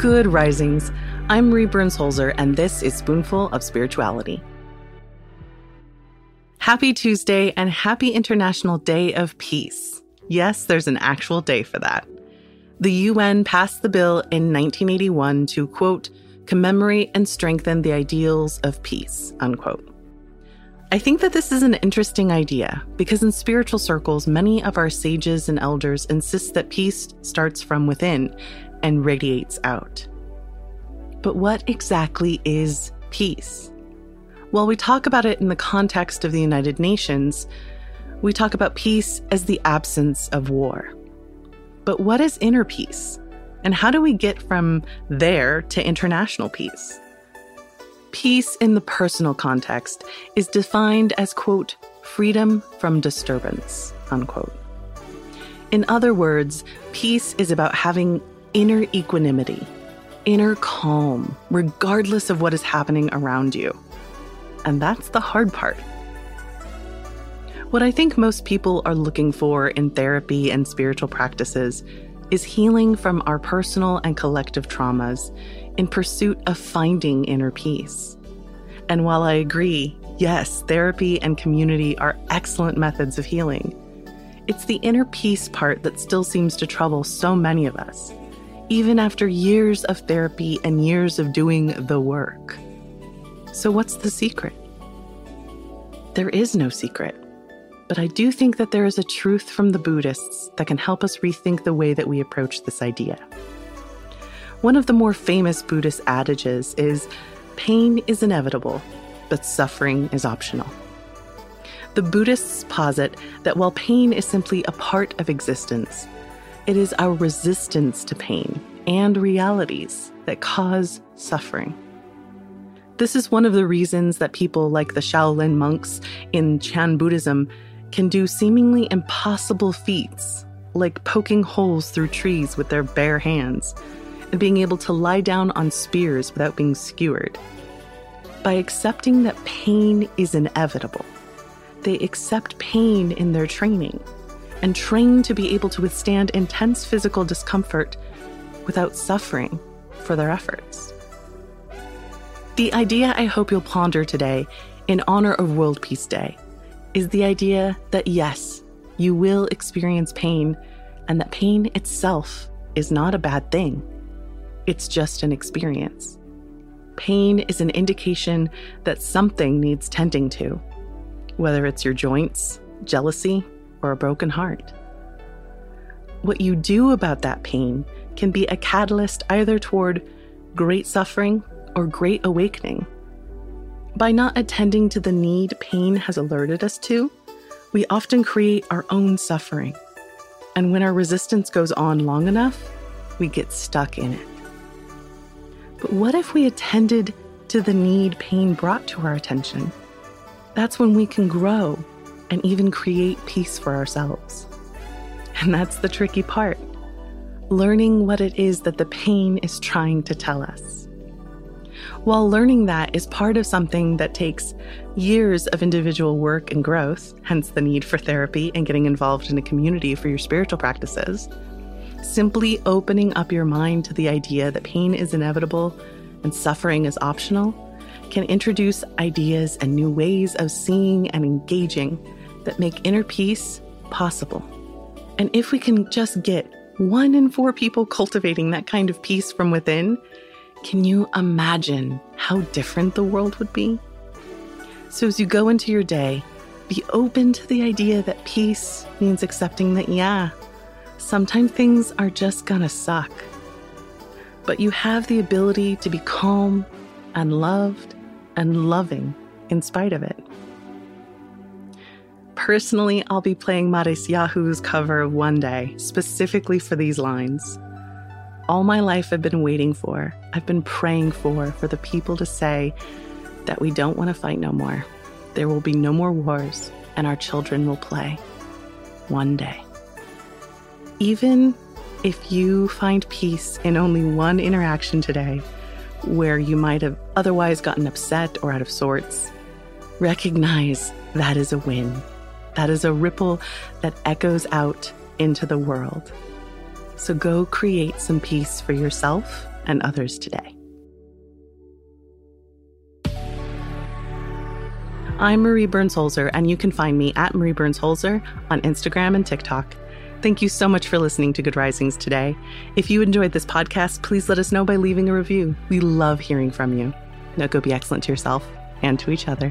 Good risings. I'm Marie Burns Holzer, and this is Spoonful of Spirituality. Happy Tuesday and happy International Day of Peace. Yes, there's an actual day for that. The UN passed the bill in 1981 to, quote, commemorate and strengthen the ideals of peace, unquote. I think that this is an interesting idea because in spiritual circles, many of our sages and elders insist that peace starts from within and radiates out. But what exactly is peace? While we talk about it in the context of the United Nations, we talk about peace as the absence of war. But what is inner peace? And how do we get from there to international peace? Peace in the personal context is defined as, quote, freedom from disturbance, unquote. In other words, peace is about having inner equanimity, inner calm, regardless of what is happening around you. And that's the hard part. What I think most people are looking for in therapy and spiritual practices is healing from our personal and collective traumas in pursuit of finding inner peace. And while I agree, yes, therapy and community are excellent methods of healing, it's the inner peace part that still seems to trouble so many of us even after years of therapy and years of doing the work. So, what's the secret? There is no secret, but I do think that there is a truth from the Buddhists that can help us rethink the way that we approach this idea. One of the more famous Buddhist adages is pain is inevitable, but suffering is optional. The Buddhists posit that while pain is simply a part of existence, it is our resistance to pain and realities that cause suffering. This is one of the reasons that people like the Shaolin monks in Chan Buddhism can do seemingly impossible feats, like poking holes through trees with their bare hands and being able to lie down on spears without being skewered. By accepting that pain is inevitable, they accept pain in their training and trained to be able to withstand intense physical discomfort without suffering for their efforts. The idea I hope you'll ponder today, in honor of World Peace Day, is the idea that yes, you will experience pain, and that pain itself is not a bad thing. It's just an experience. Pain is an indication that something needs tending to, whether it's your joints, jealousy, or a broken heart. What you do about that pain can be a catalyst either toward great suffering or great awakening. By not attending to the need pain has alerted us to, we often create our own suffering. And when our resistance goes on long enough, we get stuck in it. But what if we attended to the need pain brought to our attention? That's when we can grow and even create peace for ourselves. And that's the tricky part learning what it is that the pain is trying to tell us. While learning that is part of something that takes years of individual work and growth, hence the need for therapy and getting involved in a community for your spiritual practices, simply opening up your mind to the idea that pain is inevitable and suffering is optional can introduce ideas and new ways of seeing and engaging that make inner peace possible. And if we can just get one in four people cultivating that kind of peace from within, can you imagine how different the world would be? So, as you go into your day, be open to the idea that peace means accepting that, yeah, sometimes things are just gonna suck. But you have the ability to be calm and loved and loving in spite of it. Personally, I'll be playing Matisyahu's cover of One Day, specifically for these lines. All my life I've been waiting for, I've been praying for, for the people to say that we don't want to fight no more. There will be no more wars, and our children will play. One day. Even if you find peace in only one interaction today, where you might have otherwise gotten upset or out of sorts, recognize that is a win. That is a ripple that echoes out into the world. So go create some peace for yourself and others today. I'm Marie Burns Holzer, and you can find me at Marie Burns Holzer on Instagram and TikTok. Thank you so much for listening to Good Risings today. If you enjoyed this podcast, please let us know by leaving a review. We love hearing from you. Now go be excellent to yourself and to each other.